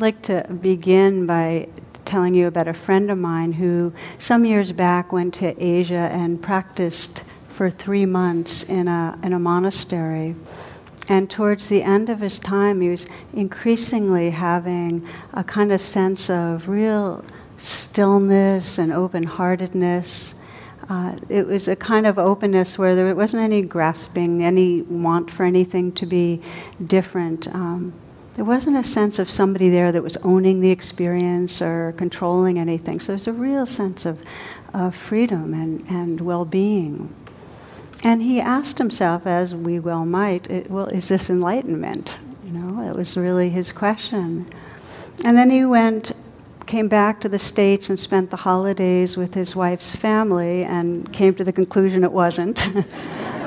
I'd like to begin by telling you about a friend of mine who, some years back, went to Asia and practiced for three months in a, in a monastery. And towards the end of his time, he was increasingly having a kind of sense of real stillness and open heartedness. Uh, it was a kind of openness where there wasn't any grasping, any want for anything to be different. Um, there wasn't a sense of somebody there that was owning the experience or controlling anything. So there's a real sense of, of freedom and, and well being. And he asked himself, as we well might, well, is this enlightenment? You know, it was really his question. And then he went, came back to the States and spent the holidays with his wife's family and came to the conclusion it wasn't.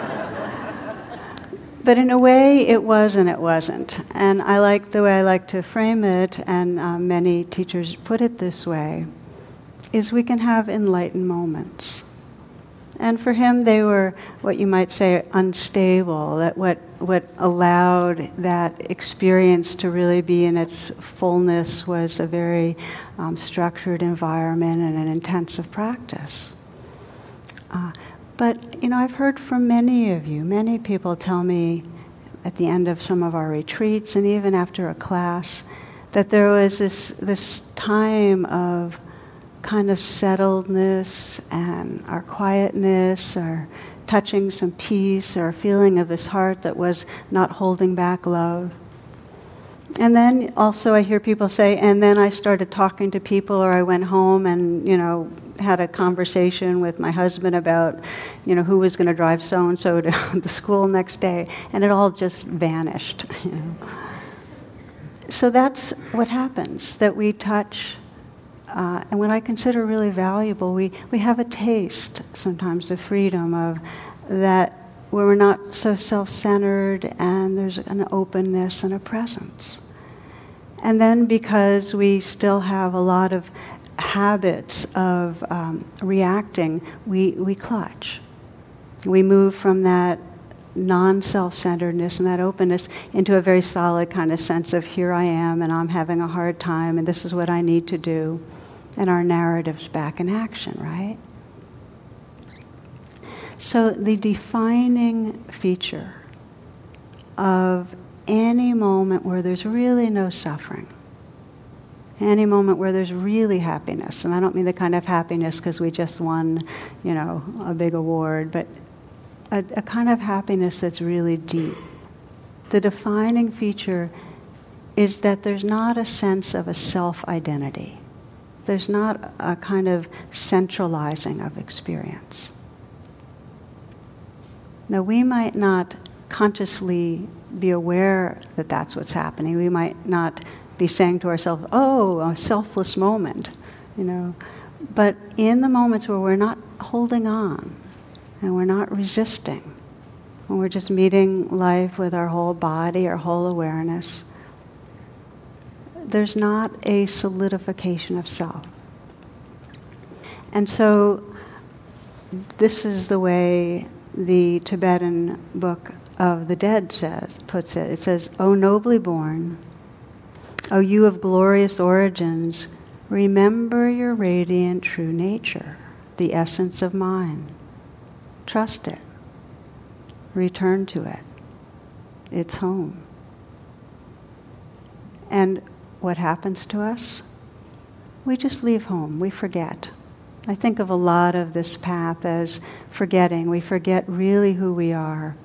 but in a way, it was and it wasn't. And I like the way I like to frame it, and uh, many teachers put it this way, is we can have enlightened moments and for him, they were what you might say unstable. That what what allowed that experience to really be in its fullness was a very um, structured environment and an intensive practice. Uh, but you know, I've heard from many of you. Many people tell me at the end of some of our retreats, and even after a class, that there was this this time of kind of settledness and our quietness, our touching some peace, or feeling of this heart that was not holding back love. And then also I hear people say, and then I started talking to people, or I went home and, you know, had a conversation with my husband about, you know, who was going to drive so and so to the school next day, and it all just vanished. You know. So that's what happens that we touch uh, and what I consider really valuable, we, we have a taste sometimes of freedom of that where we're not so self centered and there's an openness and a presence. And then because we still have a lot of habits of um, reacting, we, we clutch. We move from that non self centeredness and that openness into a very solid kind of sense of here I am and I'm having a hard time and this is what I need to do and our narratives back in action, right? So, the defining feature of any moment where there's really no suffering, any moment where there's really happiness, and I don't mean the kind of happiness because we just won, you know, a big award, but a, a kind of happiness that's really deep. The defining feature is that there's not a sense of a self identity there's not a kind of centralizing of experience. Now, we might not consciously be aware that that's what's happening. We might not be saying to ourselves, oh, a selfless moment, you know. But in the moments where we're not holding on and we're not resisting, when we're just meeting life with our whole body, our whole awareness, there's not a solidification of self. And so, this is the way the Tibetan Book of the Dead says puts it. It says, "O nobly born, O you of glorious origins, remember your radiant true nature, the essence of mind. Trust it. Return to it. It's home." And what happens to us? We just leave home, we forget. I think of a lot of this path as forgetting. We forget really who we are.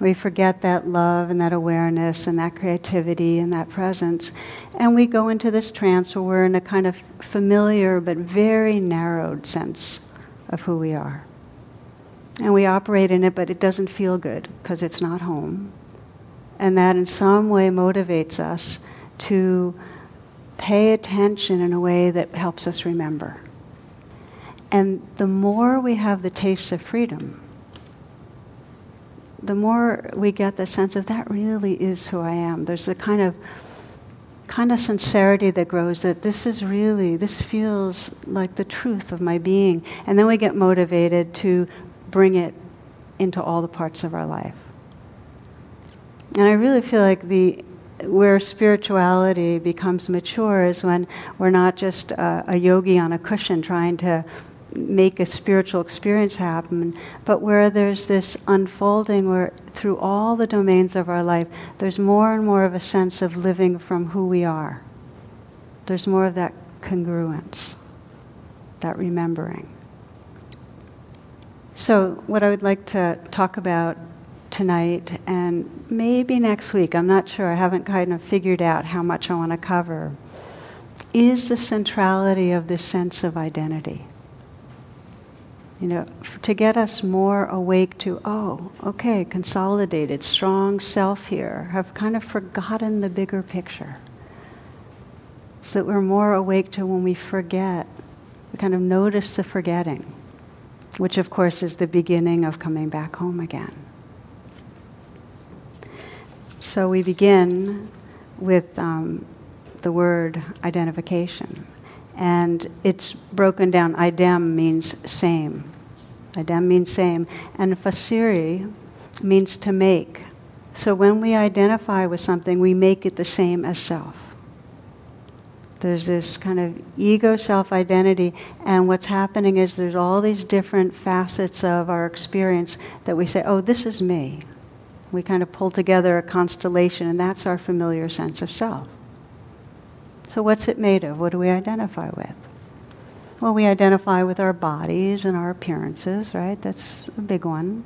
We forget that love and that awareness and that creativity and that presence. And we go into this trance where we're in a kind of familiar but very narrowed sense of who we are. And we operate in it, but it doesn't feel good because it's not home. And that in some way motivates us to pay attention in a way that helps us remember. And the more we have the taste of freedom, the more we get the sense of that really is who I am. There's the kind of kind of sincerity that grows that this is really this feels like the truth of my being and then we get motivated to bring it into all the parts of our life and i really feel like the where spirituality becomes mature is when we're not just a, a yogi on a cushion trying to make a spiritual experience happen, but where there's this unfolding where through all the domains of our life, there's more and more of a sense of living from who we are. There's more of that congruence, that remembering. So, what I would like to talk about tonight and maybe next week, I'm not sure, I haven't kind of figured out how much I want to cover, is the centrality of this sense of identity. You know, to get us more awake to, oh, okay, consolidated, strong self here, have kind of forgotten the bigger picture. So that we're more awake to when we forget, we kind of notice the forgetting, which of course is the beginning of coming back home again. So we begin with um, the word identification. And it's broken down. Idem means same. Idem means same. And facere means to make. So when we identify with something, we make it the same as self. There's this kind of ego self identity, and what's happening is there's all these different facets of our experience that we say, oh, this is me. We kind of pull together a constellation, and that's our familiar sense of self. So, what's it made of? What do we identify with? Well, we identify with our bodies and our appearances, right? That's a big one.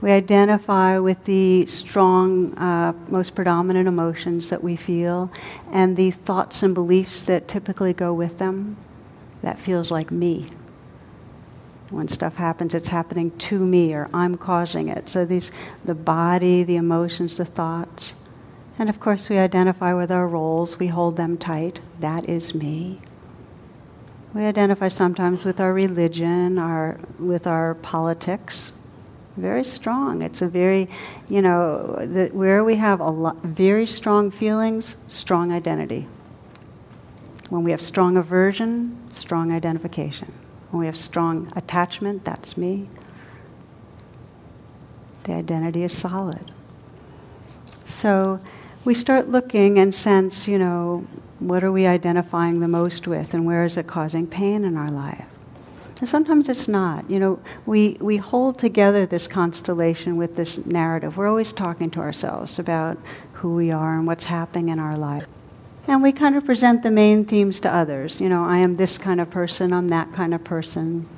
We identify with the strong, uh, most predominant emotions that we feel and the thoughts and beliefs that typically go with them. That feels like me. When stuff happens, it's happening to me or I'm causing it. So these, the body, the emotions, the thoughts. And of course, we identify with our roles, we hold them tight. That is me. We identify sometimes with our religion, our, with our politics. Very strong. It's a very, you know, the, where we have a lot, very strong feelings, strong identity. When we have strong aversion, strong identification. When we have strong attachment, that's me. The identity is solid. So we start looking and sense, you know, what are we identifying the most with and where is it causing pain in our life? And sometimes it's not. You know, we, we hold together this constellation with this narrative. We're always talking to ourselves about who we are and what's happening in our life. And we kind of present the main themes to others. You know, I am this kind of person, I'm that kind of person.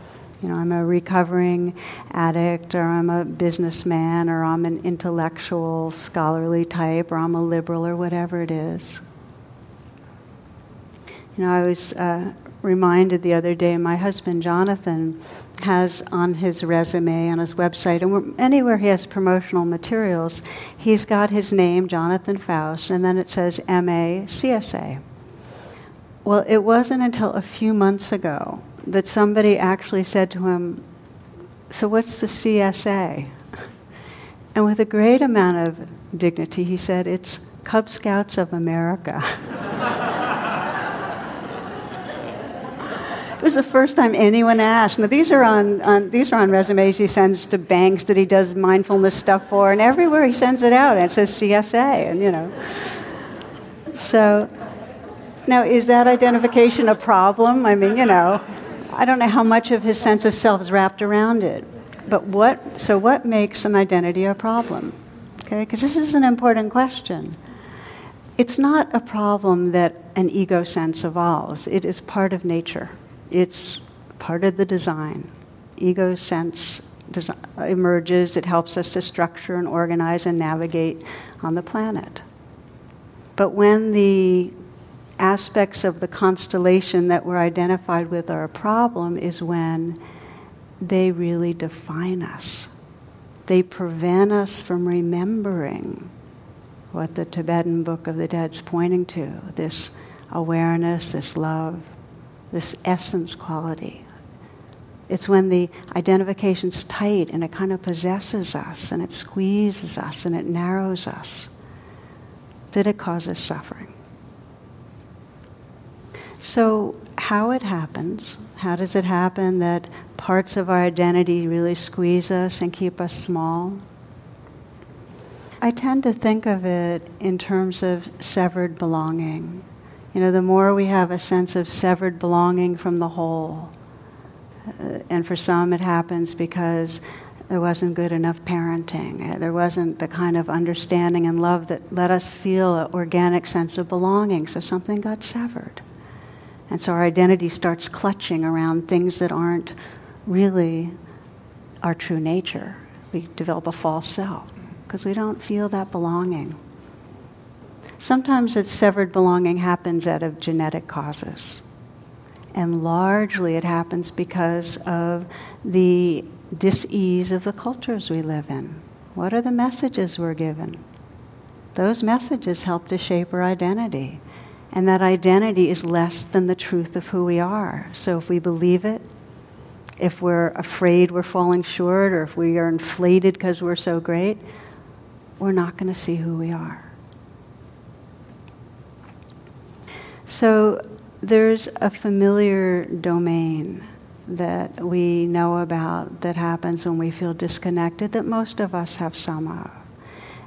You know, I'm a recovering addict, or I'm a businessman, or I'm an intellectual, scholarly type, or I'm a liberal, or whatever it is. You know, I was uh, reminded the other day, my husband Jonathan has on his resume, on his website, and anywhere he has promotional materials, he's got his name, Jonathan Foust, and then it says MA CSA. Well, it wasn't until a few months ago that somebody actually said to him, So what's the CSA? And with a great amount of dignity, he said, It's Cub Scouts of America. It was the first time anyone asked. Now these are on, on, these are on resumes he sends to banks that he does mindfulness stuff for, and everywhere he sends it out, and it says CSA, and you know. So, now is that identification a problem? I mean, you know, I don't know how much of his sense of self is wrapped around it. But what? So what makes an identity a problem? Okay, because this is an important question. It's not a problem that an ego sense evolves. It is part of nature. It's part of the design. Ego sense emerges, it helps us to structure and organize and navigate on the planet. But when the aspects of the constellation that we're identified with are a problem is when they really define us. They prevent us from remembering what the Tibetan Book of the Dead's pointing to this awareness, this love, this essence quality. It's when the identification's tight and it kind of possesses us and it squeezes us and it narrows us that it causes suffering. So, how it happens, how does it happen that parts of our identity really squeeze us and keep us small? I tend to think of it in terms of severed belonging. You know, the more we have a sense of severed belonging from the whole, uh, and for some it happens because there wasn't good enough parenting. Uh, there wasn't the kind of understanding and love that let us feel an organic sense of belonging, so something got severed. And so our identity starts clutching around things that aren't really our true nature. We develop a false self because we don't feel that belonging. Sometimes that severed belonging happens out of genetic causes. And largely it happens because of the dis-ease of the cultures we live in. What are the messages we're given? Those messages help to shape our identity. And that identity is less than the truth of who we are. So if we believe it, if we're afraid we're falling short, or if we are inflated because we're so great, we're not going to see who we are. So there's a familiar domain that we know about that happens when we feel disconnected that most of us have some of.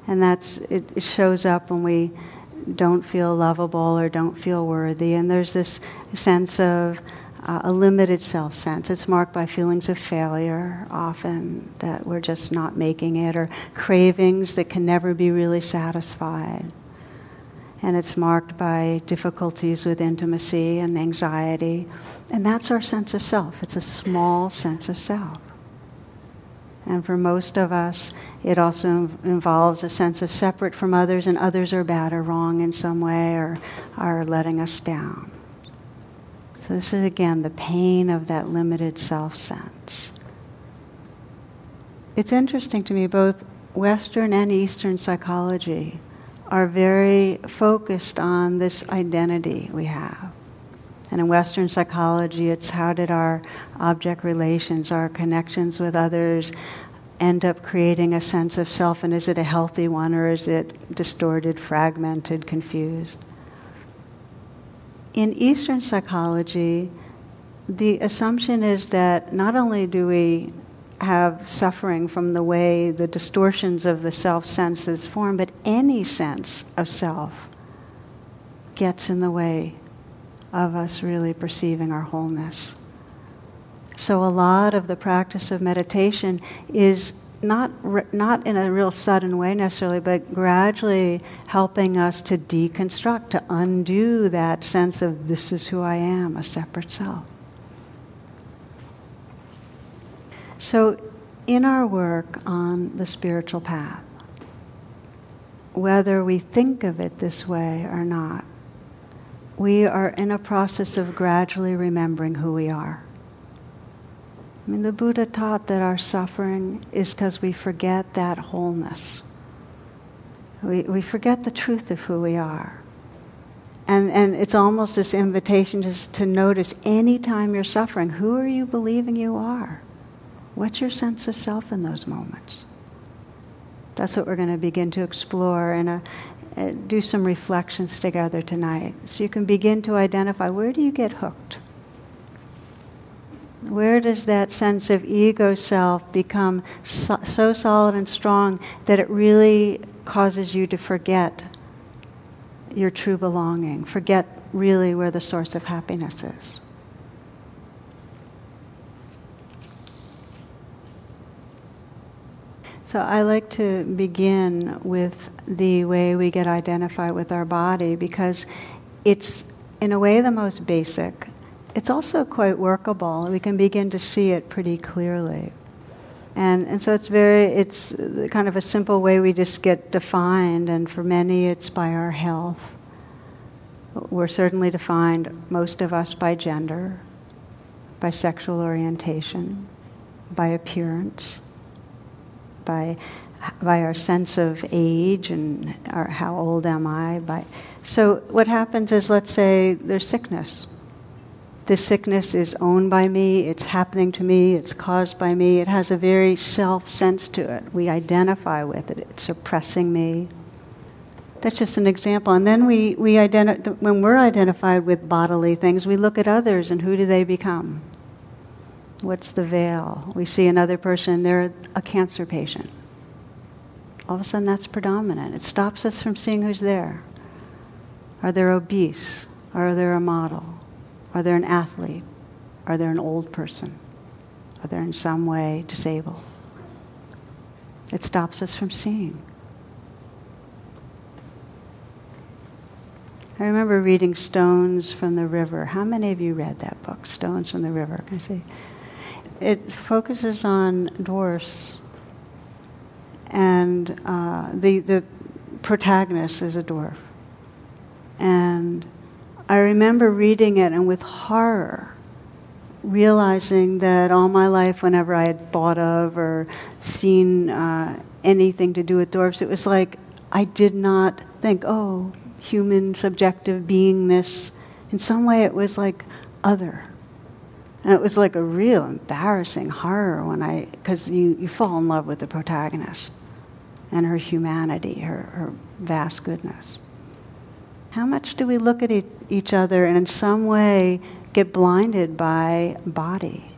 And that's it, shows up when we don't feel lovable or don't feel worthy. And there's this sense of uh, a limited self sense. It's marked by feelings of failure, often that we're just not making it, or cravings that can never be really satisfied. And it's marked by difficulties with intimacy and anxiety. And that's our sense of self. It's a small sense of self. And for most of us, it also involves a sense of separate from others, and others are bad or wrong in some way or are letting us down. So, this is again the pain of that limited self sense. It's interesting to me, both Western and Eastern psychology are very focused on this identity we have. And in Western psychology, it's how did our object relations, our connections with others, end up creating a sense of self, and is it a healthy one or is it distorted, fragmented, confused? in Eastern psychology, the assumption is that not only do we have suffering from the way the distortions of the self senses form, but any sense of self gets in the way of us really perceiving our wholeness. So, a lot of the practice of meditation is not, not in a real sudden way necessarily, but gradually helping us to deconstruct, to undo that sense of this is who I am, a separate self. So, in our work on the spiritual path, whether we think of it this way or not, we are in a process of gradually remembering who we are. I mean, the Buddha taught that our suffering is because we forget that wholeness. We, we forget the truth of who we are. And, and it's almost this invitation just to notice anytime you're suffering, who are you believing you are? What's your sense of self in those moments? That's what we're going to begin to explore in uh, uh, do some reflections together tonight. So you can begin to identify where do you get hooked? Where does that sense of ego self become so, so, solid and strong that it really causes you to forget your true belonging, forget really where the source of happiness is? So I like to begin with the way we get identified with our body because it's, in a way, the most basic it's also quite workable. We can begin to see it pretty clearly. And, and so it's very, it's kind of a simple way we just get defined, and for many it's by our health. We're certainly defined, most of us, by gender, by sexual orientation, by appearance, by, by our sense of age and our, how old am I. By, so what happens is, let's say there's sickness this sickness is owned by me, it's happening to me, it's caused by me. It has a very self sense to it. We identify with it, it's oppressing me. That's just an example. And then we, we identi- when we're identified with bodily things, we look at others and who do they become? What's the veil? We see another person, they're a cancer patient. all of a sudden that's predominant. It stops us from seeing who's there. Are they obese? Are they a model? Are they an athlete? Are they an old person? Are they in some way disabled? It stops us from seeing. I remember reading Stones from the River. How many of you read that book, Stones from the River? Can I see? It focuses on dwarfs, and uh, the the protagonist is a dwarf. And I remember reading it and with horror, realizing that all my life, whenever I had thought of or seen uh, anything to do with dwarfs, it was like I did not think, oh, human subjective beingness. In some way, it was like other. And it was like a real embarrassing horror when I, because you, you fall in love with the protagonist and her humanity, her, her vast goodness. How much do we look at e- each other and in some way get blinded by body?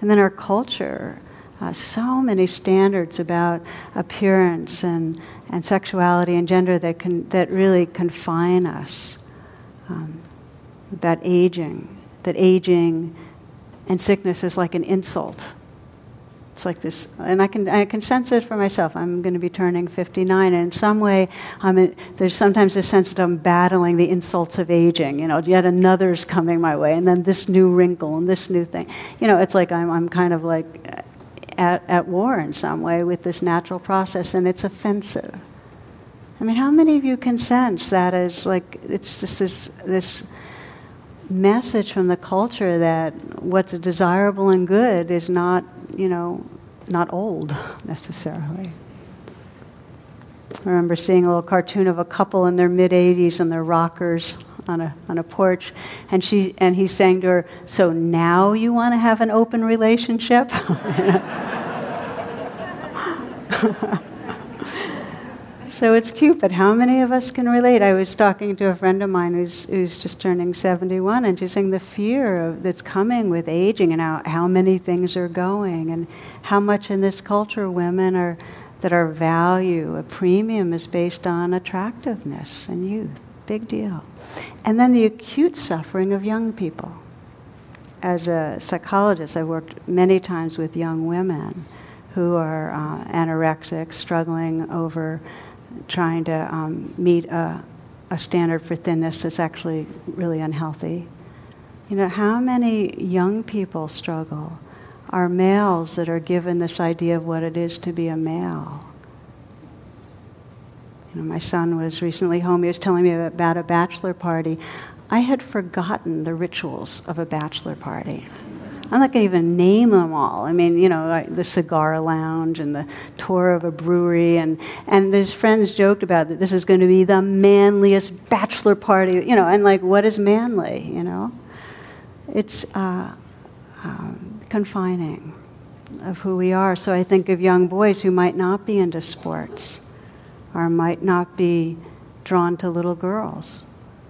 And then our culture, uh, so many standards about appearance and, and sexuality and gender that, can, that really confine us. Um, about aging, that aging and sickness is like an insult it's like this, and I can I can sense it for myself. I'm going to be turning 59, and in some way, I'm in, there's sometimes a sense that I'm battling the insults of aging. You know, yet another's coming my way, and then this new wrinkle and this new thing. You know, it's like I'm I'm kind of like uh, at at war in some way with this natural process, and it's offensive. I mean, how many of you can sense that as like it's just this this message from the culture that what's desirable and good is not, you know, not old necessarily. I remember seeing a little cartoon of a couple in their mid 80s and their rockers on a on a porch, and she and he's saying to her, "So now you want to have an open relationship?" So it's cute, but how many of us can relate? I was talking to a friend of mine who's, who's just turning 71, and she's saying the fear of, that's coming with aging and how, how many things are going, and how much in this culture women are, that our value, a premium, is based on attractiveness and youth. Big deal. And then the acute suffering of young people. As a psychologist, I worked many times with young women who are uh, anorexic, struggling over trying to um, meet a, a standard for thinness that's actually really unhealthy. You know, how many young people struggle are males that are given this idea of what it is to be a male. You know, my son was recently home. He was telling me about a bachelor party. I had forgotten the rituals of a bachelor party. I'm not going to even name them all. I mean, you know, like the cigar lounge and the tour of a brewery, and and his friends joked about that this is going to be the manliest bachelor party, you know, and like, what is manly, you know? It's uh, um, confining of who we are. So I think of young boys who might not be into sports, or might not be drawn to little girls,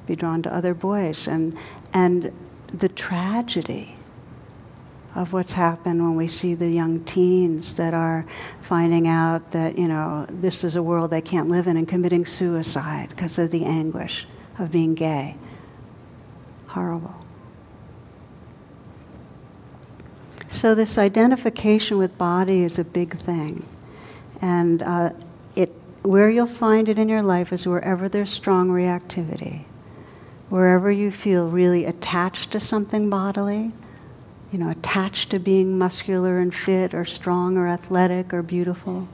be drawn to other boys, and and the tragedy of what's happened when we see the young teens that are finding out that, you know, this is a world they can't live in and committing suicide because of the anguish of being gay. Horrible. So, this identification with body is a big thing. And uh, it, where you'll find it in your life is wherever there's strong reactivity, wherever you feel really attached to something bodily you know, attached to being muscular and fit or strong or athletic or beautiful,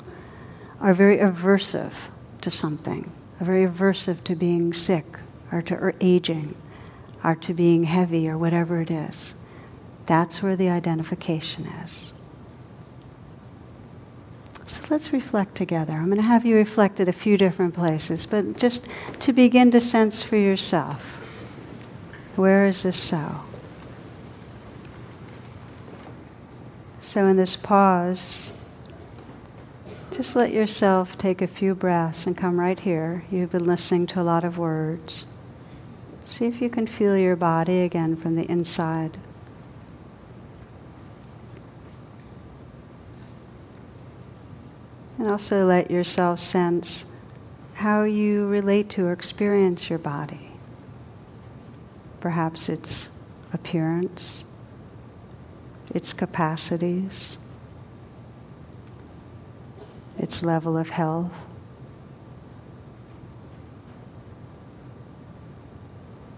are very aversive to something, are very aversive to being sick or to or aging or to being heavy or whatever it is. That's where the identification is. So let's reflect together. I'm going to have you reflect at a few different places, but just to begin to sense for yourself where is this so? So, in this pause, just let yourself take a few breaths and come right here. You've been listening to a lot of words. See if you can feel your body again from the inside. And also let yourself sense how you relate to or experience your body. Perhaps its appearance, its capacities, its level of health.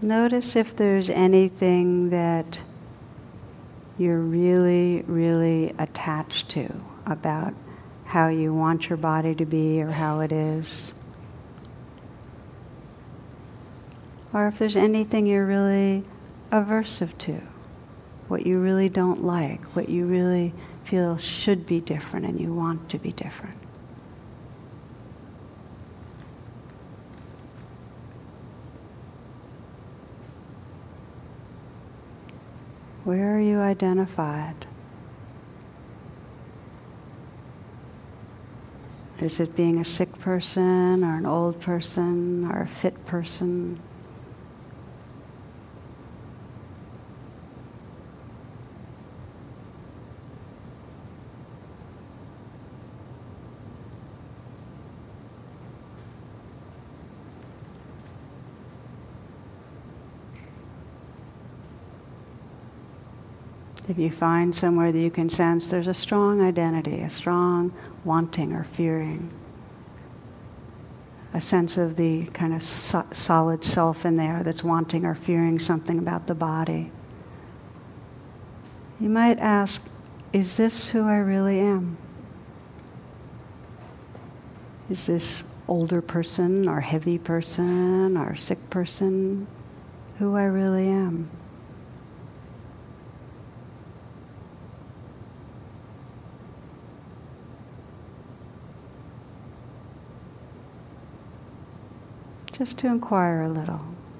Notice if there's anything that you're really, really attached to about how you want your body to be or how it is. Or if there's anything you're really aversive to, what you really don't like, what you really feel should be different and you want to be different. Where are you identified? Is it being a sick person or an old person or a fit person? If you find somewhere that you can sense there's a strong identity, a strong wanting or fearing, a sense of the kind of so- solid self in there that's wanting or fearing something about the body, you might ask, is this who I really am? Is this older person or heavy person or sick person who I really am? Just to inquire a little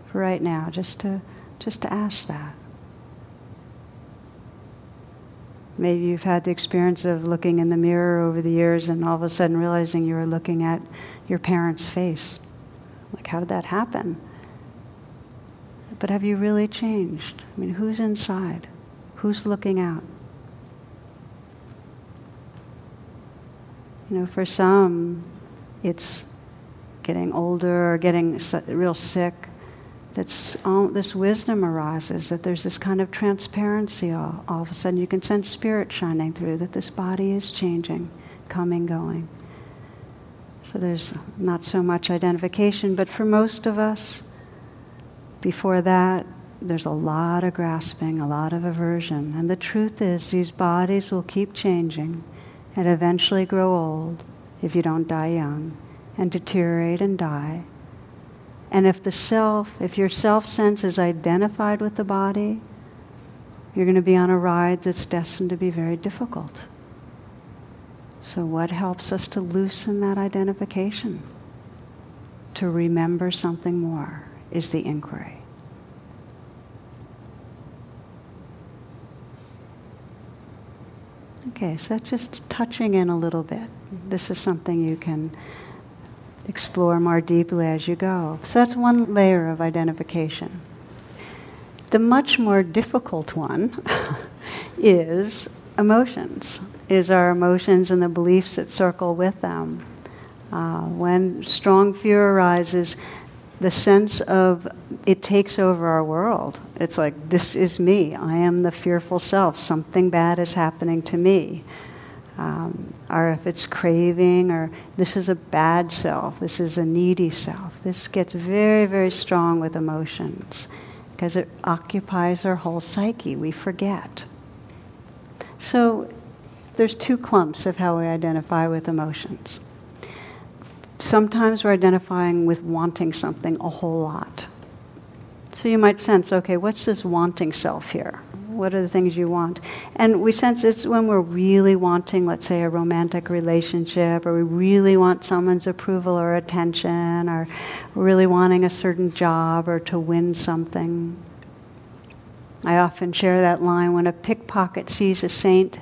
for right now, just to just to ask that. Maybe you've had the experience of looking in the mirror over the years and all of a sudden realizing you were looking at your parents' face. Like, how did that happen? But have you really changed? I mean, who's inside? Who's looking out? You know, for some, it's getting older or getting real sick, that's all, this wisdom arises, that there's this kind of transparency all, all of a sudden. You can sense spirit shining through, that this body is changing, coming, going. So there's not so much identification, but for most of us, before that, there's a lot of grasping, a lot of aversion. And the truth is, these bodies will keep changing and eventually grow old if you don't die young and deteriorate and die. And if the self, if your self sense is identified with the body, you're going to be on a ride that's destined to be very difficult. So, what helps us to loosen that identification? To remember something more is the inquiry. Okay, so that's just touching in a little bit. Mm-hmm. This is something you can explore more deeply as you go. So that's one layer of identification. The much more difficult one is emotions, is our emotions and the beliefs that circle with them. Uh, when strong fear arises, the sense of it takes over our world. It's like, this is me. I am the fearful self. Something bad is happening to me um, or if it's craving, or this is a bad self, this is a needy self. This gets very, very strong with emotions because it occupies our whole psyche. We forget. So there's two clumps of how we identify with emotions. Sometimes we're identifying with wanting something a whole lot. So you might sense, okay, what's this wanting self here? What are the things you want? And we sense it's when we're really wanting, let's say, a romantic relationship, or we really want someone's approval or attention, or really wanting a certain job or to win something. I often share that line when a pickpocket sees a saint,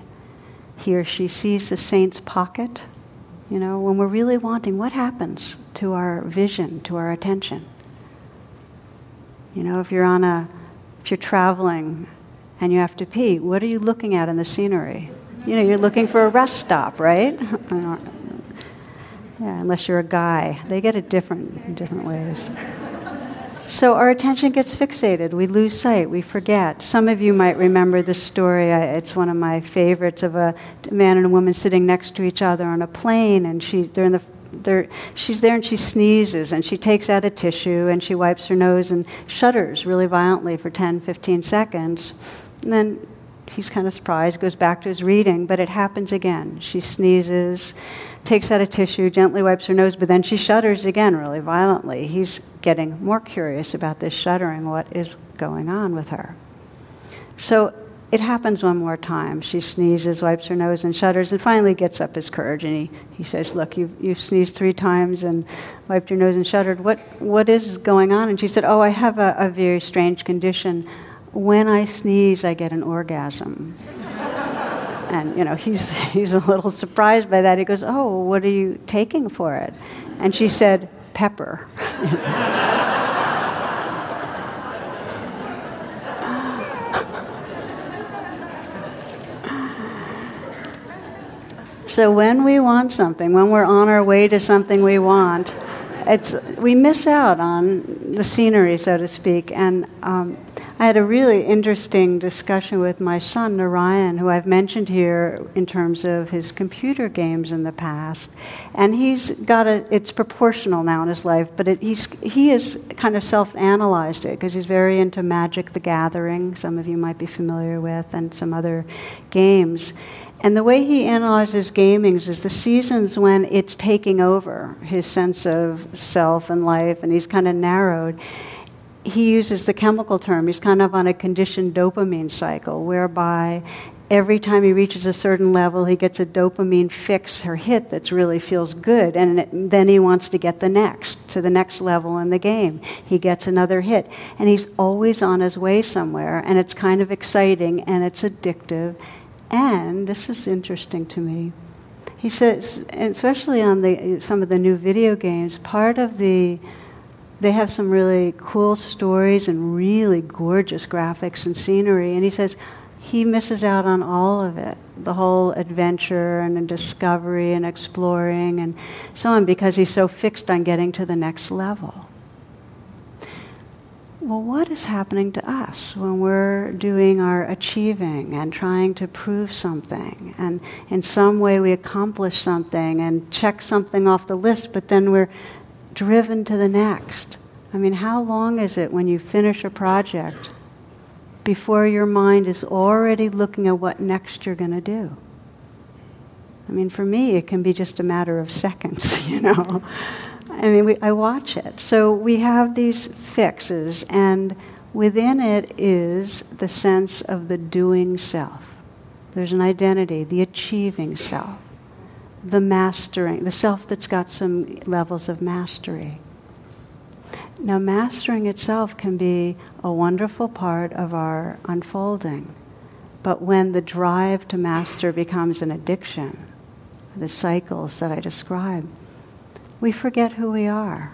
he or she sees the saint's pocket. You know, when we're really wanting, what happens to our vision, to our attention? You know, if you're on a, if you're traveling and you have to pee, what are you looking at in the scenery? You know, you're looking for a rest stop, right? Yeah, unless you're a guy. They get it different in different ways. So our attention gets fixated. We lose sight. We forget. Some of you might remember this story. It's one of my favorites of a man and a woman sitting next to each other on a plane, and she, they're in the there, she's there and she sneezes and she takes out a tissue and she wipes her nose and shudders really violently for 10, 15 seconds. And then he's kind of surprised, goes back to his reading, but it happens again. She sneezes, takes out a tissue, gently wipes her nose, but then she shudders again really violently. He's getting more curious about this shuddering, what is going on with her. So it happens one more time. She sneezes, wipes her nose, and shudders, and finally gets up his courage. And he, he says, Look, you've, you've sneezed three times and wiped your nose and shuddered. What, what is going on? And she said, Oh, I have a, a very strange condition. When I sneeze, I get an orgasm. and, you know, he's, he's a little surprised by that. He goes, Oh, what are you taking for it? And she said, Pepper. So when we want something, when we're on our way to something we want, it's we miss out on the scenery, so to speak. And um, I had a really interesting discussion with my son Narayan, who I've mentioned here in terms of his computer games in the past. And he's got a it's proportional now in his life, but it, he's he has kind of self-analyzed it because he's very into Magic: The Gathering. Some of you might be familiar with, and some other games. And the way he analyzes gamings is the seasons when it's taking over his sense of self and life, and he's kind of narrowed. He uses the chemical term, he's kind of on a conditioned dopamine cycle, whereby every time he reaches a certain level, he gets a dopamine fix or hit that really feels good, and it, then he wants to get the next, to the next level in the game. He gets another hit, and he's always on his way somewhere, and it's kind of exciting and it's addictive and this is interesting to me. He says, especially on the, some of the new video games, part of the they have some really cool stories and really gorgeous graphics and scenery. And he says he misses out on all of it the whole adventure and discovery and exploring and so on because he's so fixed on getting to the next level well, what is happening to us when we're doing our achieving and trying to prove something? And in some way we accomplish something and check something off the list, but then we're driven to the next. I mean, how long is it when you finish a project before your mind is already looking at what next you're going to do? I mean, for me, it can be just a matter of seconds, you know. I mean, we, I watch it. So we have these fixes, and within it is the sense of the doing self. There's an identity, the achieving self, the mastering, the self that's got some levels of mastery. Now, mastering itself can be a wonderful part of our unfolding. But when the drive to master becomes an addiction, the cycles that I described, we forget who we are.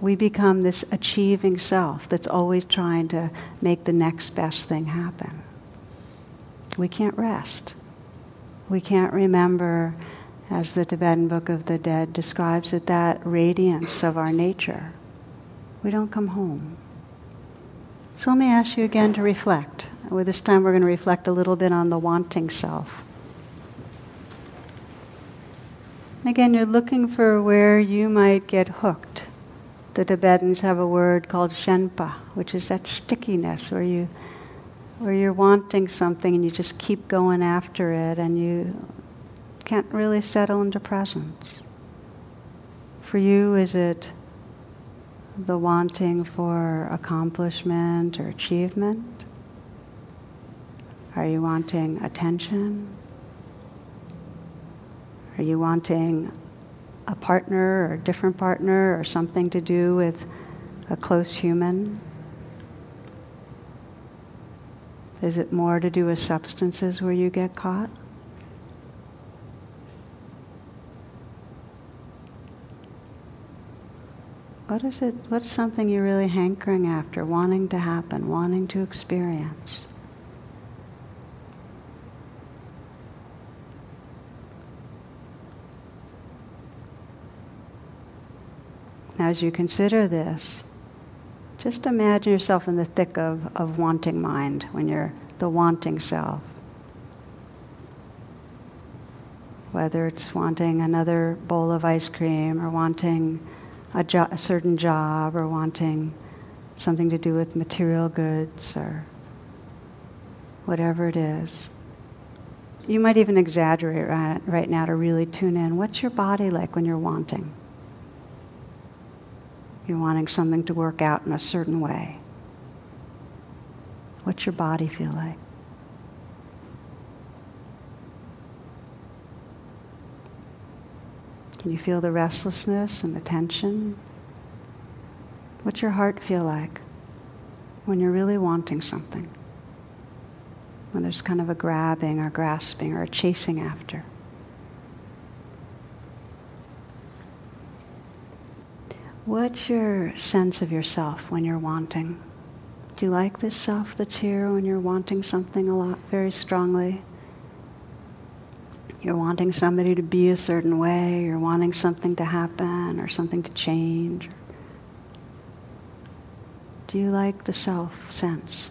We become this achieving self that's always trying to make the next best thing happen. We can't rest. We can't remember, as the Tibetan Book of the Dead describes it, that radiance of our nature. We don't come home. So let me ask you again to reflect. Well, this time we're going to reflect a little bit on the wanting self. Again, you're looking for where you might get hooked. The Tibetans have a word called shenpa, which is that stickiness where you where you're wanting something and you just keep going after it and you can't really settle into presence. For you, is it the wanting for accomplishment or achievement? Are you wanting attention? Are you wanting a partner or a different partner or something to do with a close human? Is it more to do with substances where you get caught? What is it? What's something you're really hankering after, wanting to happen, wanting to experience? As you consider this, just imagine yourself in the thick of, of wanting mind when you're the wanting self. Whether it's wanting another bowl of ice cream or wanting a, jo- a certain job or wanting something to do with material goods or whatever it is. You might even exaggerate right, right now to really tune in. What's your body like when you're wanting? You're wanting something to work out in a certain way. What's your body feel like? Can you feel the restlessness and the tension? What's your heart feel like when you're really wanting something? When there's kind of a grabbing or grasping or a chasing after? What's your sense of yourself when you're wanting? Do you like this self that's here when you're wanting something a lot very strongly? You're wanting somebody to be a certain way, you're wanting something to happen or something to change. Do you like the self sense?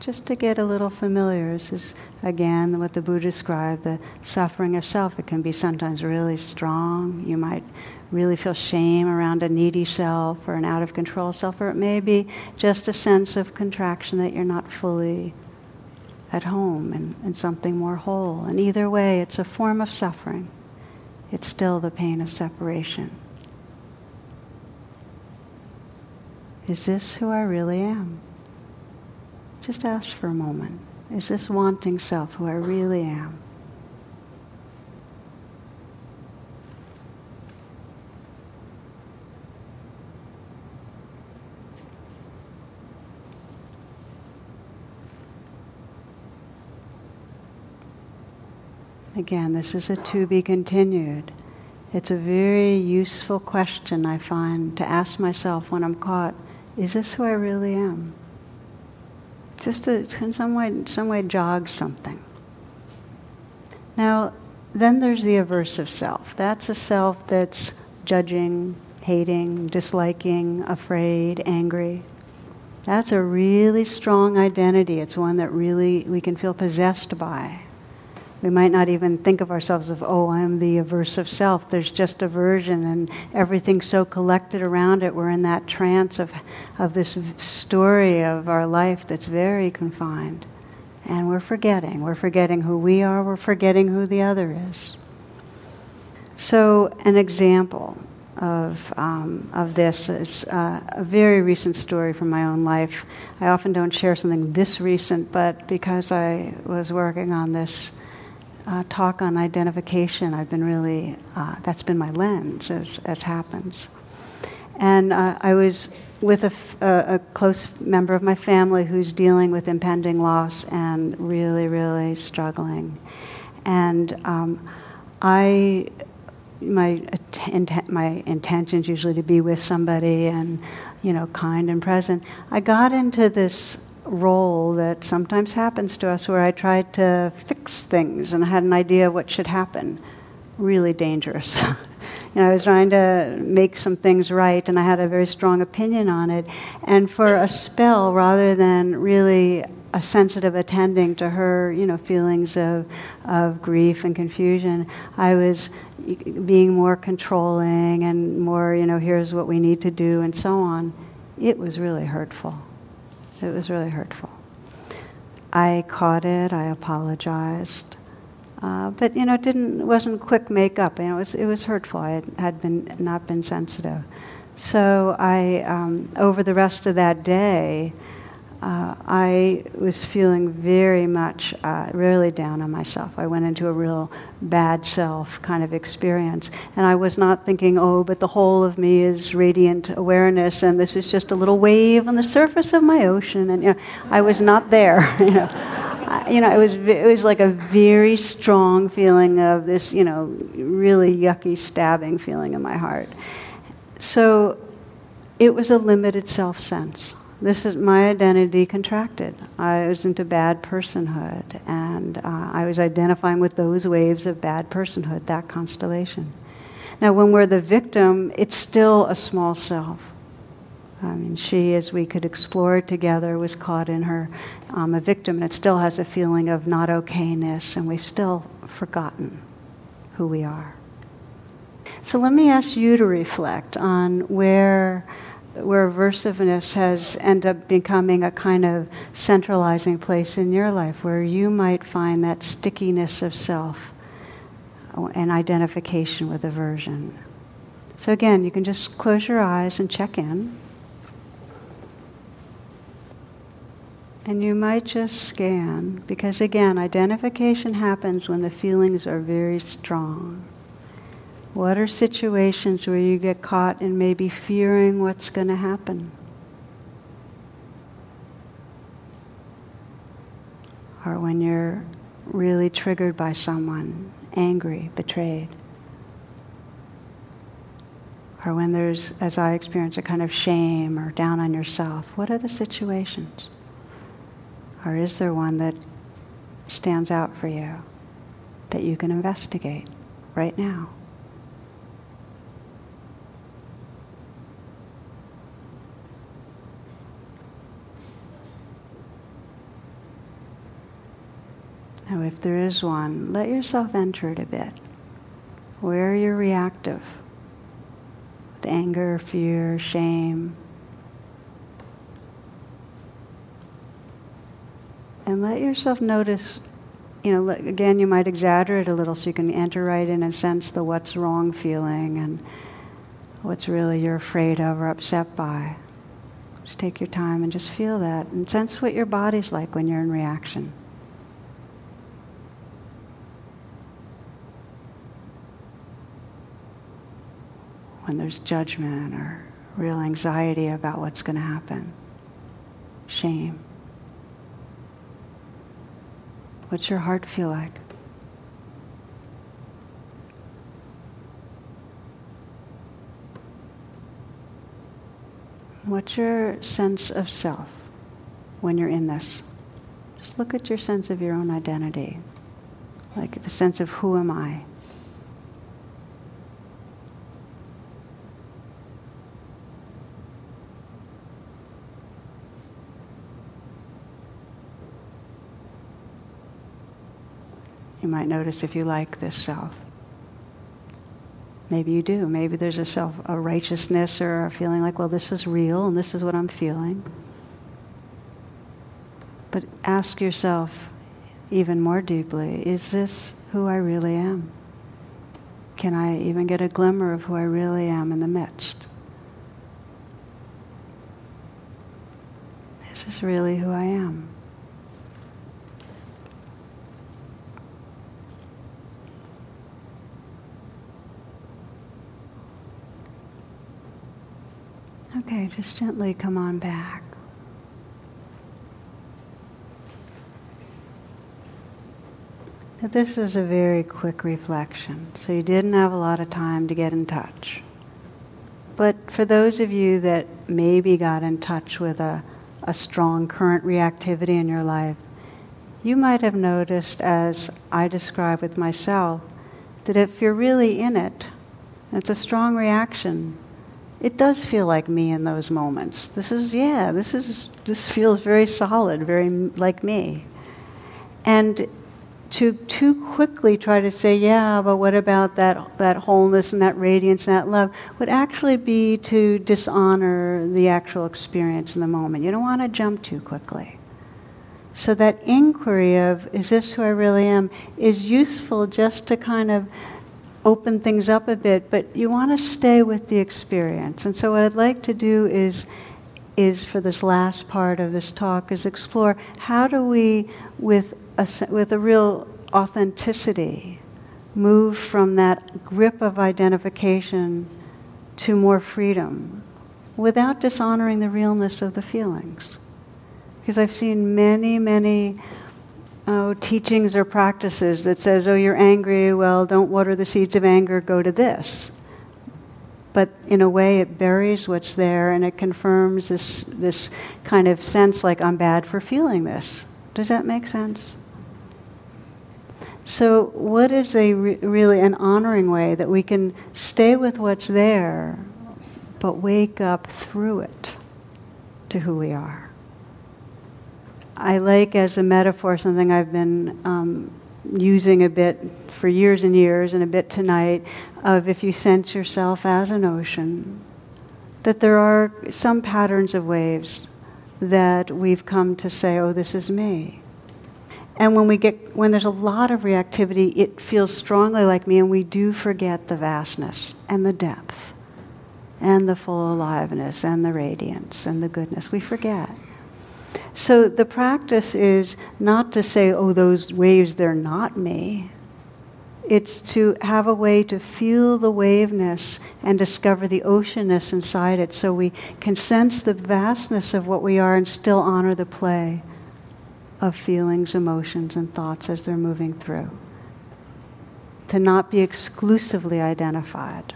just to get a little familiar. This is, again, what the Buddha described the suffering of self. It can be sometimes really strong. You might really feel shame around a needy self or an out of control self, or it may be just a sense of contraction that you're not fully at home and, and something more whole. And either way, it's a form of suffering. It's still the pain of separation. Is this who I really am? Just ask for a moment. Is this wanting self who I really am? Again, this is a to be continued. It's a very useful question I find to ask myself when I'm caught is this who I really am? Just to, in some way, some way jog something. Now, then there's the aversive self. That's a self that's judging, hating, disliking, afraid, angry. That's a really strong identity. It's one that really we can feel possessed by. We might not even think of ourselves of, oh, I'm the aversive self. There's just aversion and everything's so collected around it. We're in that trance of, of this story of our life that's very confined. And we're forgetting. We're forgetting who we are. We're forgetting who the other is. So, an example of, um, of this is uh, a very recent story from my own life. I often don't share something this recent, but because I was working on this uh, talk on identification, I've been really, uh, that's been my lens as, as happens. And uh, I was with a, a, close member of my family who's dealing with impending loss and really, really struggling. And um, I, my, my intentions usually to be with somebody and, you know, kind and present. I got into this role that sometimes happens to us where I tried to fix things and I had an idea what should happen. Really dangerous. you know, I was trying to make some things right and I had a very strong opinion on it. And for a spell, rather than really a sensitive attending to her, you know, feelings of, of grief and confusion, I was being more controlling and more, you know, here's what we need to do and so on. It was really hurtful. It was really hurtful. I caught it. I apologized, uh, but you know, it didn't. Wasn't quick makeup. You know, it was it was hurtful. I had, had been not been sensitive. So I, um, over the rest of that day, uh, I was feeling very much, uh, really down on myself. I went into a real bad self kind of experience. And I was not thinking, oh, but the whole of me is radiant awareness, and this is just a little wave on the surface of my ocean. And, you know, I was not there, you know. I, you know, it was, it was like a very strong feeling of this, you know, really yucky stabbing feeling in my heart. So it was a limited self sense this is my identity contracted. I was into bad personhood, and uh, I was identifying with those waves of bad personhood, that constellation. Now, when we're the victim, it's still a small self. I mean, she, as we could explore together, was caught in her um, a victim, and it still has a feeling of not okayness, and we've still forgotten who we are. So let me ask you to reflect on where where aversiveness has ended up becoming a kind of centralizing place in your life, where you might find that stickiness of self and identification with aversion. So again, you can just close your eyes and check in. And you might just scan, because again, identification happens when the feelings are very strong. What are situations where you get caught in maybe fearing what's going to happen? Or when you're really triggered by someone, angry, betrayed. Or when there's, as I experience, a kind of shame or down on yourself. What are the situations? Or is there one that stands out for you that you can investigate right now? Now, if there is one, let yourself enter it a bit. Where you're reactive with anger, fear, shame. And let yourself notice, you know, again, you might exaggerate a little so you can enter right in and sense the what's wrong feeling and what's really you're afraid of or upset by. Just take your time and just feel that and sense what your body's like when you're in reaction. When there's judgment or real anxiety about what's going to happen, shame. What's your heart feel like? What's your sense of self when you're in this? Just look at your sense of your own identity, like the sense of who am I? You might notice if you like this self. Maybe you do. Maybe there's a self, a righteousness or a feeling like, well, this is real and this is what I'm feeling. But ask yourself even more deeply is this who I really am? Can I even get a glimmer of who I really am in the midst? This is really who I am. Okay, just gently come on back. Now, this is a very quick reflection, so you didn't have a lot of time to get in touch. But for those of you that maybe got in touch with a, a strong current reactivity in your life, you might have noticed, as I describe with myself, that if you're really in it, it's a strong reaction, it does feel like me in those moments. This is, yeah, this is, this feels very solid, very like me. And to too quickly try to say, yeah, but what about that, that wholeness and that radiance and that love, would actually be to dishonor the actual experience in the moment. You don't want to jump too quickly. So that inquiry of, is this who I really am, is useful just to kind of open things up a bit, but you want to stay with the experience. And so what I'd like to do is is for this last part of this talk is explore how do we with a, with a real authenticity move from that grip of identification to more freedom without dishonoring the realness of the feelings. Because I've seen many, many oh, teachings or practices that says, oh, you're angry, well, don't water the seeds of anger, go to this. but in a way it buries what's there and it confirms this this kind of sense like I'm bad for feeling this. Does that make sense? So, what is a re- really an honoring way that we can stay with what's there, but wake up through it to who we are? I like as a metaphor something I've been um, using a bit for years and years, and a bit tonight, of if you sense yourself as an ocean, that there are some patterns of waves that we've come to say, oh, this is me. And when we get when there's a lot of reactivity, it feels strongly like me, and we do forget the vastness and the depth and the full aliveness and the radiance and the goodness. We forget. So the practice is not to say, oh, those waves, they're not me. It's to have a way to feel the waveness and discover the oceanness inside it so we can sense the vastness of what we are and still honor the play of feelings, emotions, and thoughts as they're moving through. To not be exclusively identified.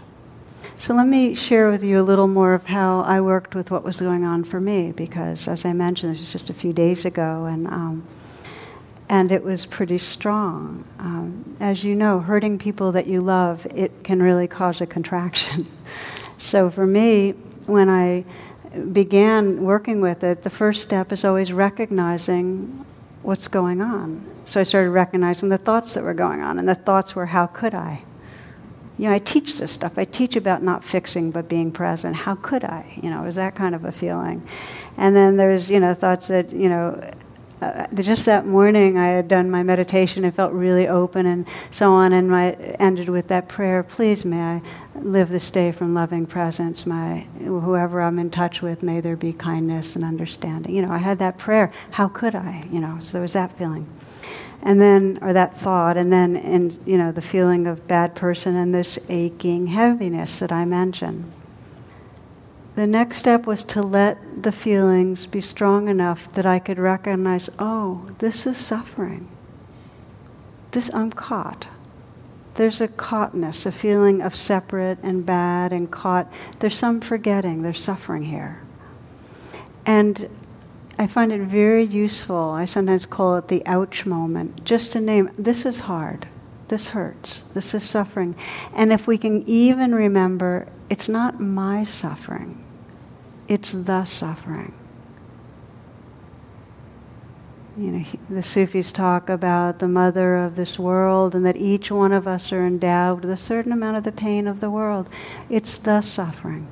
So let me share with you a little more of how I worked with what was going on for me, because as I mentioned, this was just a few days ago, and um, and it was pretty strong. Um, as you know, hurting people that you love, it can really cause a contraction. so for me, when I began working with it, the first step is always recognizing what's going on. So I started recognizing the thoughts that were going on, and the thoughts were, how could I? You know, I teach this stuff. I teach about not fixing but being present. How could I? You know, it was that kind of a feeling. And then there's, you know, thoughts that, you know, uh, just that morning I had done my meditation. I felt really open and so on, and I ended with that prayer. Please, may I live this day from loving presence. My whoever I'm in touch with, may there be kindness and understanding. You know, I had that prayer. How could I? You know, so there was that feeling, and then or that thought, and then and you know the feeling of bad person and this aching heaviness that I mentioned. The next step was to let the feelings be strong enough that I could recognize, oh, this is suffering. This, I'm caught. There's a caughtness, a feeling of separate and bad and caught. There's some forgetting, there's suffering here. And I find it very useful. I sometimes call it the ouch moment, just to name this is hard, this hurts, this is suffering. And if we can even remember, it's not my suffering, it's the suffering. You know, the Sufis talk about the mother of this world and that each one of us are endowed with a certain amount of the pain of the world. It's the suffering.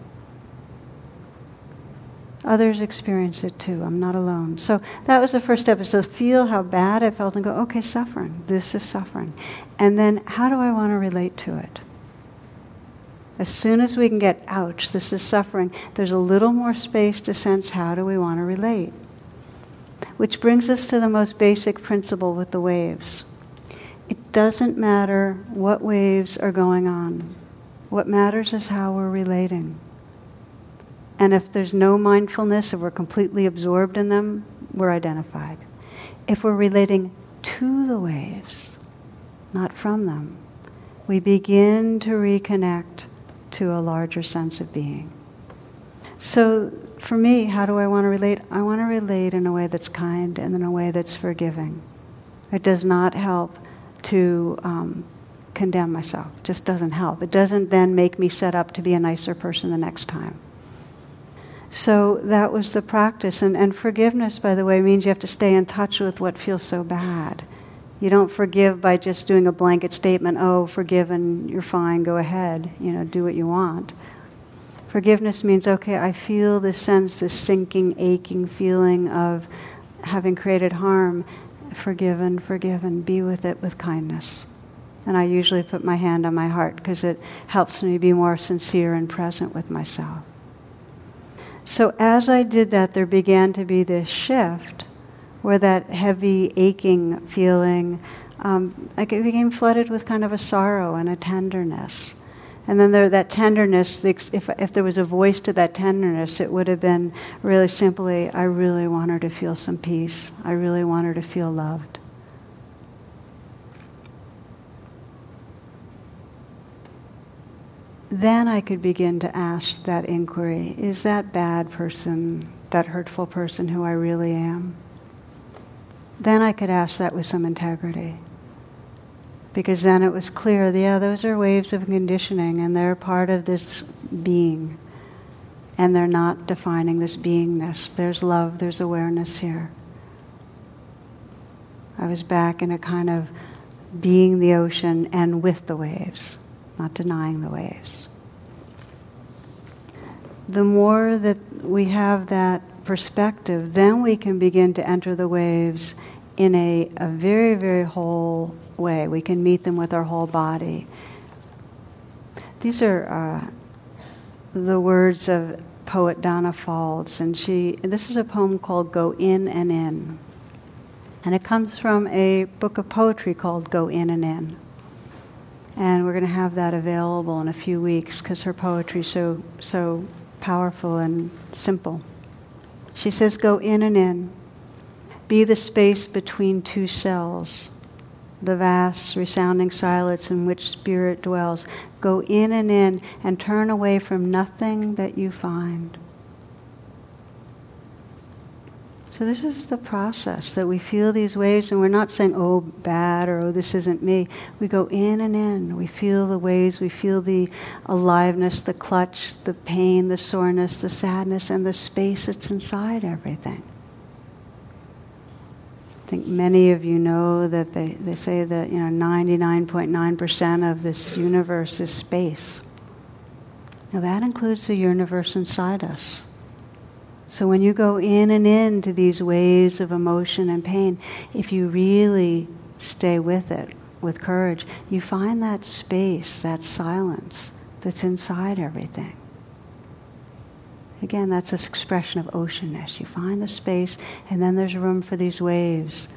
Others experience it too. I'm not alone. So that was the first step is to feel how bad I felt and go, okay, suffering. This is suffering. And then how do I want to relate to it? As soon as we can get, ouch, this is suffering, there's a little more space to sense how do we want to relate. Which brings us to the most basic principle with the waves. It doesn't matter what waves are going on. What matters is how we're relating. And if there's no mindfulness, if we're completely absorbed in them, we're identified. If we're relating to the waves, not from them, we begin to reconnect to a larger sense of being. So, for me, how do I want to relate? I want to relate in a way that's kind and in a way that's forgiving. It does not help to um, condemn myself. It just doesn't help. It doesn't then make me set up to be a nicer person the next time. So that was the practice. And, and forgiveness, by the way, means you have to stay in touch with what feels so bad. You don't forgive by just doing a blanket statement, oh, forgiven, you're fine, go ahead, you know, do what you want. Forgiveness means, okay, I feel this sense, this sinking, aching feeling of having created harm. Forgiven, forgiven, be with it with kindness. And I usually put my hand on my heart because it helps me be more sincere and present with myself. So as I did that, there began to be this shift where that heavy, aching feeling, um, it became flooded with kind of a sorrow and a tenderness. And then there, that tenderness, if, if there was a voice to that tenderness, it would have been really simply, I really want her to feel some peace. I really want her to feel loved. Then I could begin to ask that inquiry is that bad person, that hurtful person who I really am? Then I could ask that with some integrity. Because then it was clear, yeah, those are waves of conditioning and they're part of this being. And they're not defining this beingness. There's love, there's awareness here. I was back in a kind of being the ocean and with the waves not denying the waves. The more that we have that perspective, then we can begin to enter the waves in a, a very, very whole way. We can meet them with our whole body. These are uh, the words of poet Danna Faulds, and she. This is a poem called "Go In and In," and it comes from a book of poetry called "Go In and In." And we're going to have that available in a few weeks because her poetry is so so powerful and simple. She says, "Go in and in, be the space between two cells." The vast, resounding silence in which spirit dwells. Go in and in and turn away from nothing that you find. So this is the process that we feel these waves and we're not saying, oh, bad or oh, this isn't me. We go in and in. We feel the waves. We feel the aliveness, the clutch, the pain, the soreness, the sadness, and the space that's inside everything. I think many of you know that they, they say that, you know, 99.9% of this universe is space. Now that includes the universe inside us. So when you go in and in to these waves of emotion and pain, if you really stay with it with courage, you find that space, that silence that's inside everything. Again, that's this expression of oceanness. You find the space, and then there's room for these waves.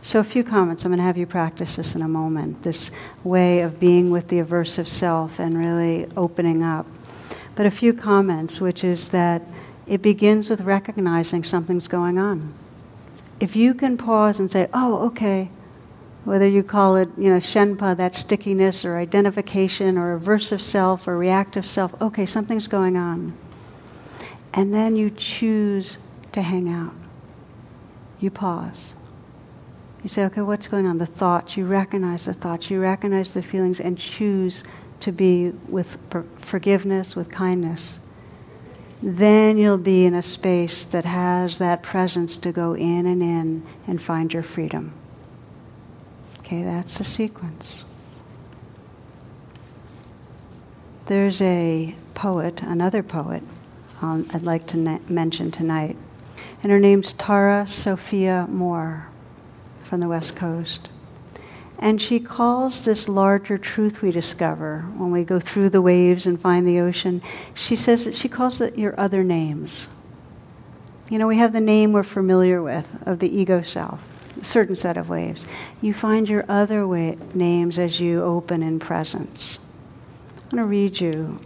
So, a few comments. I'm going to have you practice this in a moment this way of being with the aversive self and really opening up. But a few comments, which is that it begins with recognizing something's going on. If you can pause and say, oh, okay, whether you call it, you know, shenpa, that stickiness, or identification, or aversive self, or reactive self, okay, something's going on. And then you choose to hang out. You pause. You say, okay, what's going on? The thoughts, you recognize the thoughts, you recognize the feelings, and choose to be with forgiveness, with kindness then you'll be in a space that has that presence to go in and in and find your freedom. Okay, that's the sequence. There's a poet, another poet, um, I'd like to ne- mention tonight, and her name's Tara Sophia Mohr from the West Coast. And she calls this larger truth we discover when we go through the waves and find the ocean, she says that she calls it your other names. You know, we have the name we're familiar with of the ego self, a certain set of waves. You find your other way, names as you open in presence. I'm going to read you.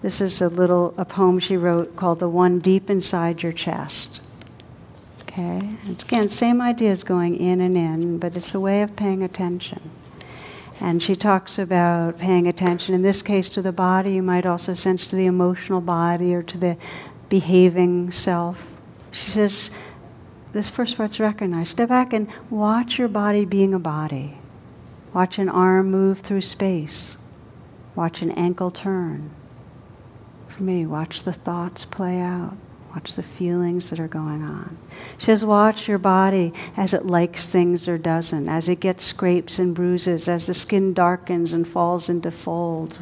This is a little a poem she wrote called "The One Deep Inside Your Chest." Okay? It's again, same ideas going in and in, but it's a way of paying attention. And she talks about paying attention, in this case, to the body. You might also sense to the emotional body or to the behaving self. She says, this first part's recognized. Step back and watch your body being a body. Watch an arm move through space. Watch an ankle turn. For me, watch the thoughts play out. Watch the feelings that are going on. She says, watch your body as it likes things or doesn't, as it gets scrapes and bruises, as the skin darkens and falls into folds.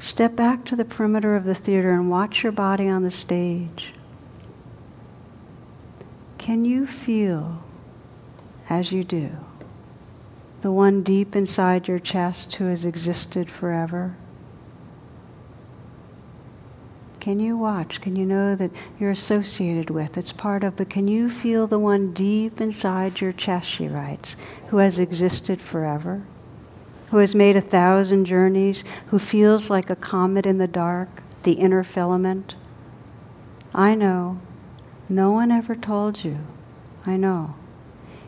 Step back to the perimeter of the theater and watch your body on the stage. Can you feel, as you do, the one deep inside your chest who has existed forever? Can you watch? Can you know that you're associated with? It's part of, but can you feel the one deep inside your chest, she writes, who has existed forever? Who has made a thousand journeys, who feels like a comet in the dark, the inner filament? I know. No one ever told you. I know.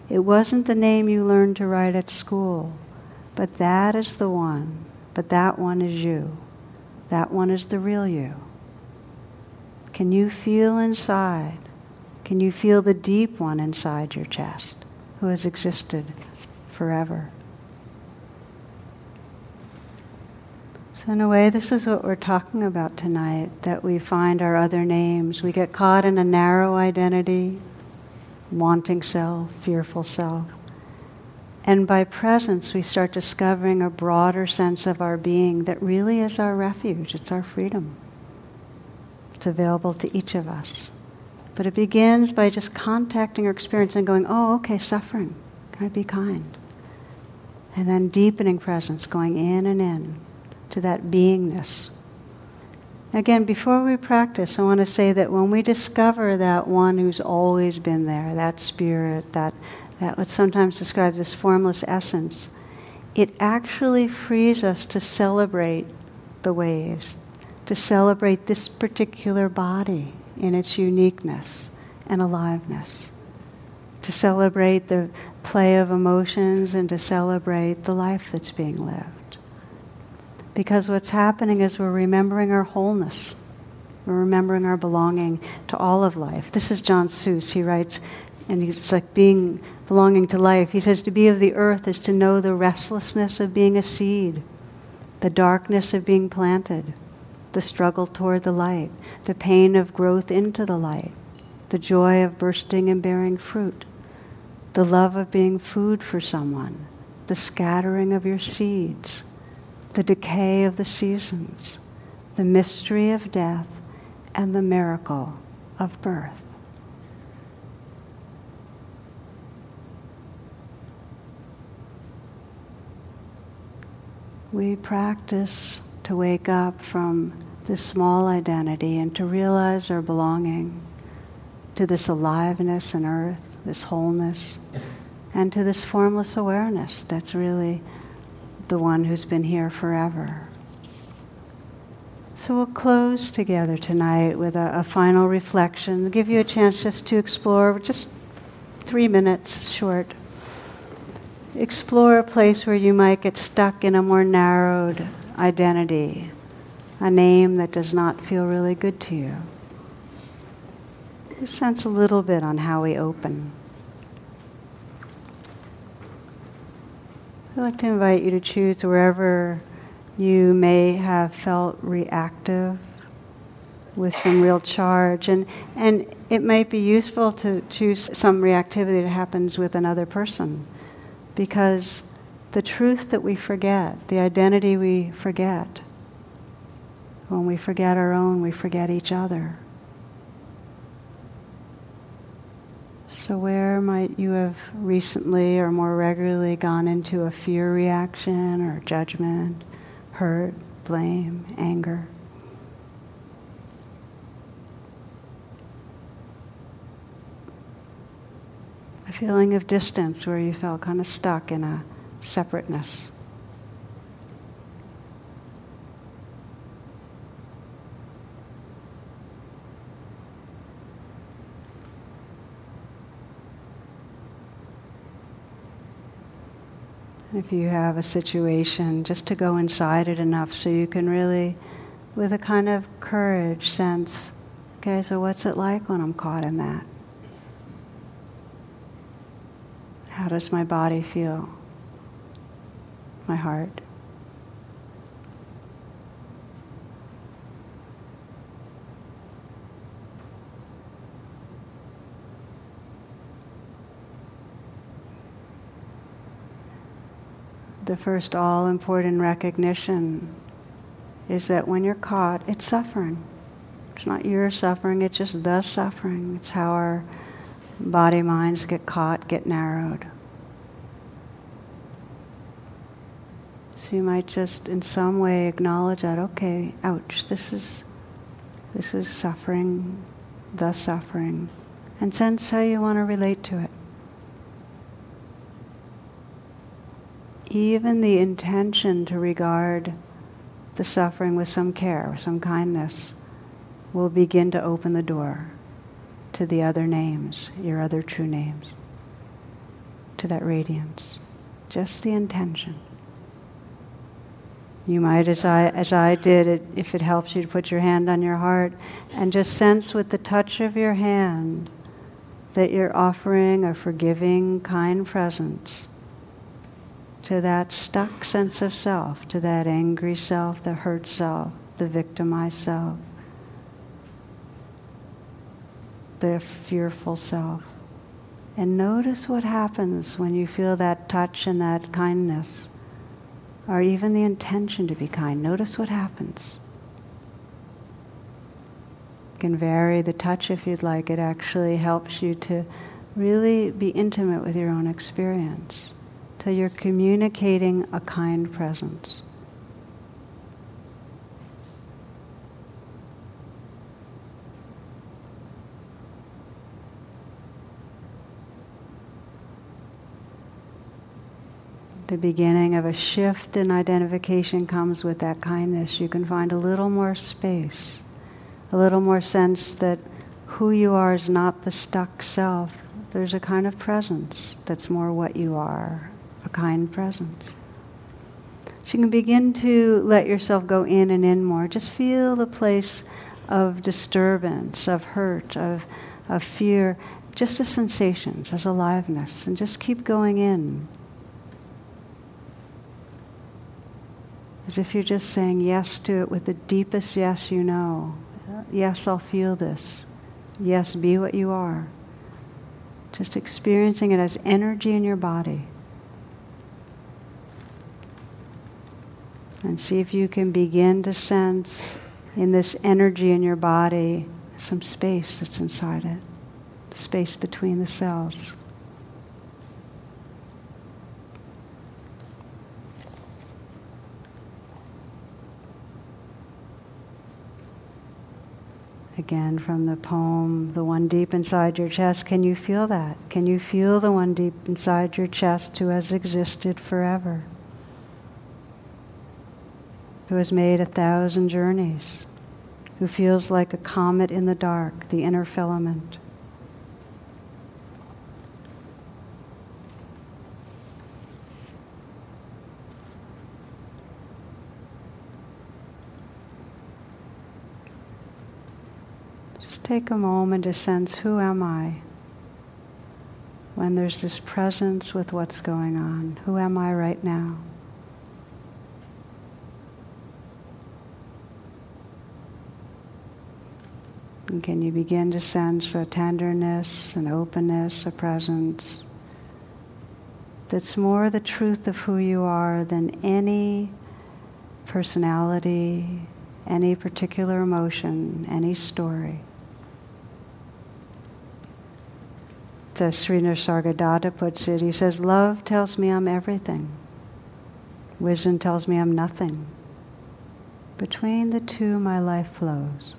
It wasn't the name you learned to write at school, but that is the one but that one is you. That one is the real you. Can you feel inside? Can you feel the deep one inside your chest who has existed forever? So, in a way, this is what we're talking about tonight that we find our other names. We get caught in a narrow identity, wanting self, fearful self. And by presence, we start discovering a broader sense of our being that really is our refuge, it's our freedom. It's available to each of us. But it begins by just contacting our experience and going, oh, okay, suffering. Can I be kind? And then deepening presence, going in and in to that beingness. Again, before we practice, I want to say that when we discover that one who's always been there, that spirit, that that what sometimes describes as formless essence, it actually frees us to celebrate the waves, to celebrate this particular body in its uniqueness and aliveness, to celebrate the play of emotions and to celebrate the life that's being lived. Because what's happening is we're remembering our wholeness. We're remembering our belonging to all of life. This is John Soos. He writes, and it's like being belonging to life. He says to be of the earth is to know the restlessness of being a seed, the darkness of being planted, the struggle toward the light, the pain of growth into the light, the joy of bursting and bearing fruit, the love of being food for someone, the scattering of your seeds, the decay of the seasons, the mystery of death, and the miracle of birth. we practice to wake up from this small identity and to realize our belonging to this aliveness in earth, this wholeness, and to this formless awareness that's really the one who's been here forever. So we'll close together tonight with a, a final reflection, give you a chance just to explore, just three minutes short explore a place where you might get stuck in a more narrowed identity, a name that does not feel really good to you. Just sense a little bit on how we open. I'd like to invite you to choose wherever you may have felt reactive with some real charge. And, and it might be useful to choose some reactivity that happens with another person because the truth that we forget, the identity we forget, when we forget our own, we forget each other. So, where might you have recently or more regularly gone into a fear reaction or judgment, hurt, blame, anger? a feeling of distance where you felt kind of stuck in a separateness. If you have a situation, just to go inside it enough so you can really, with a kind of courage, sense okay, so what's it like when I'm caught in that? How does my body feel? My heart? the first all important recognition is that when you're caught, it's suffering. It's not your suffering, it's just the suffering. It's how our body minds get caught, get narrowed. So you might just in some way acknowledge that, okay, ouch, this is this is suffering, the suffering, and sense how you want to relate to it. Even the intention to regard the suffering with some care, some kindness, will begin to open the door to the other names, your other true names, to that radiance. Just the intention. You might, as I, as I did, it, if it helps you to put your hand on your heart and just sense with the touch of your hand that you're offering a forgiving, kind presence to that stuck sense of self, to that angry self, the hurt self, the victimized self, the fearful self. And notice what happens when you feel that touch and that kindness or even the intention to be kind. Notice what happens. You can vary the touch if you'd like. It actually helps you to really be intimate with your own experience till you're communicating a kind presence. The beginning of a shift in identification comes with that kindness. You can find a little more space, a little more sense that who you are is not the stuck self. There's a kind of presence that's more what you are, a kind presence. So you can begin to let yourself go in and in more. Just feel the place of disturbance, of hurt, of, of fear, just as sensations, as aliveness, and just keep going in. As if you're just saying yes to it with the deepest yes you know. Yes, I'll feel this. Yes, be what you are. Just experiencing it as energy in your body. And see if you can begin to sense in this energy in your body some space that's inside it, space between the cells. Again, from the poem, the one deep inside your chest, can you feel that? Can you feel the one deep inside your chest who has existed forever? Who has made a thousand journeys? Who feels like a comet in the dark, the inner filament? Take a moment to sense who am I? When there's this presence with what's going on, who am I right now? And can you begin to sense a tenderness, an openness, a presence that's more the truth of who you are than any personality, any particular emotion, any story? As Sri Nisargadatta puts it, he says, Love tells me I'm everything. Wisdom tells me I'm nothing. Between the two, my life flows.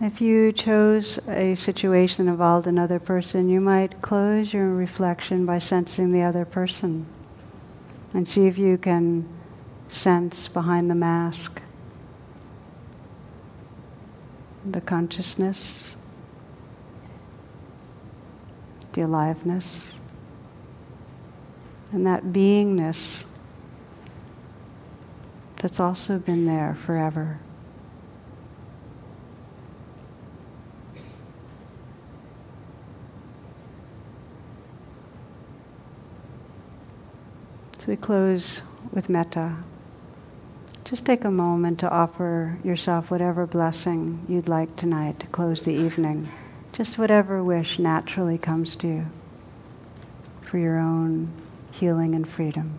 If you chose a situation involved another person, you might close your reflection by sensing the other person and see if you can sense behind the mask the consciousness, the aliveness, and that beingness that's also been there forever. So we close with metta. Just take a moment to offer yourself whatever blessing you'd like tonight to close the evening. Just whatever wish naturally comes to you for your own healing and freedom.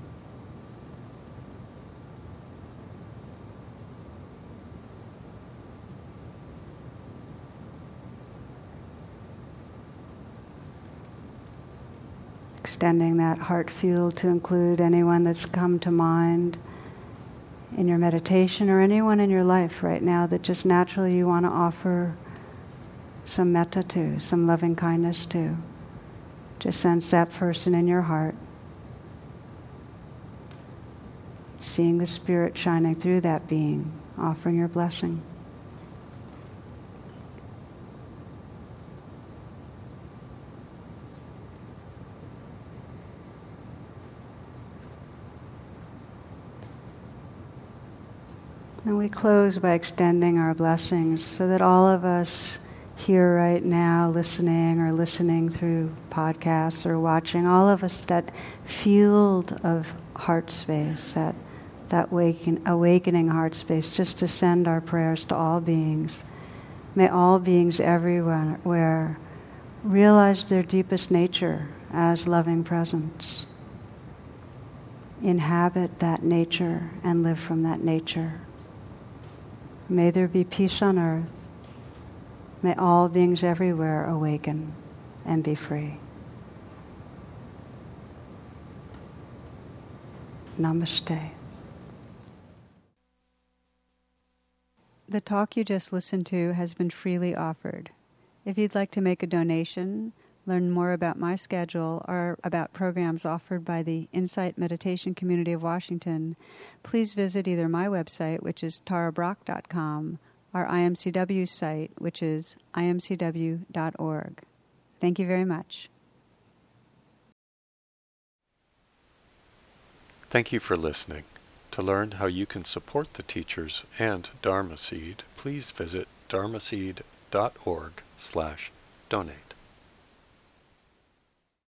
Extending that heart field to include anyone that's come to mind in your meditation or anyone in your life right now that just naturally you want to offer some metta to, some loving kindness to. Just sense that person in your heart. Seeing the Spirit shining through that being, offering your blessing. And we close by extending our blessings so that all of us here right now, listening or listening through podcasts or watching, all of us, that field of heart space, that, that waken, awakening heart space, just to send our prayers to all beings. May all beings everywhere realize their deepest nature as loving presence. Inhabit that nature and live from that nature. May there be peace on earth. May all beings everywhere awaken and be free. Namaste. The talk you just listened to has been freely offered. If you'd like to make a donation, learn more about my schedule or about programs offered by the Insight Meditation Community of Washington, please visit either my website, which is tarabrach.com, or IMCW's site, which is imcw.org. Thank you very much. Thank you for listening. To learn how you can support the teachers and Dharma Seed, please visit dharmaseed.org slash donate.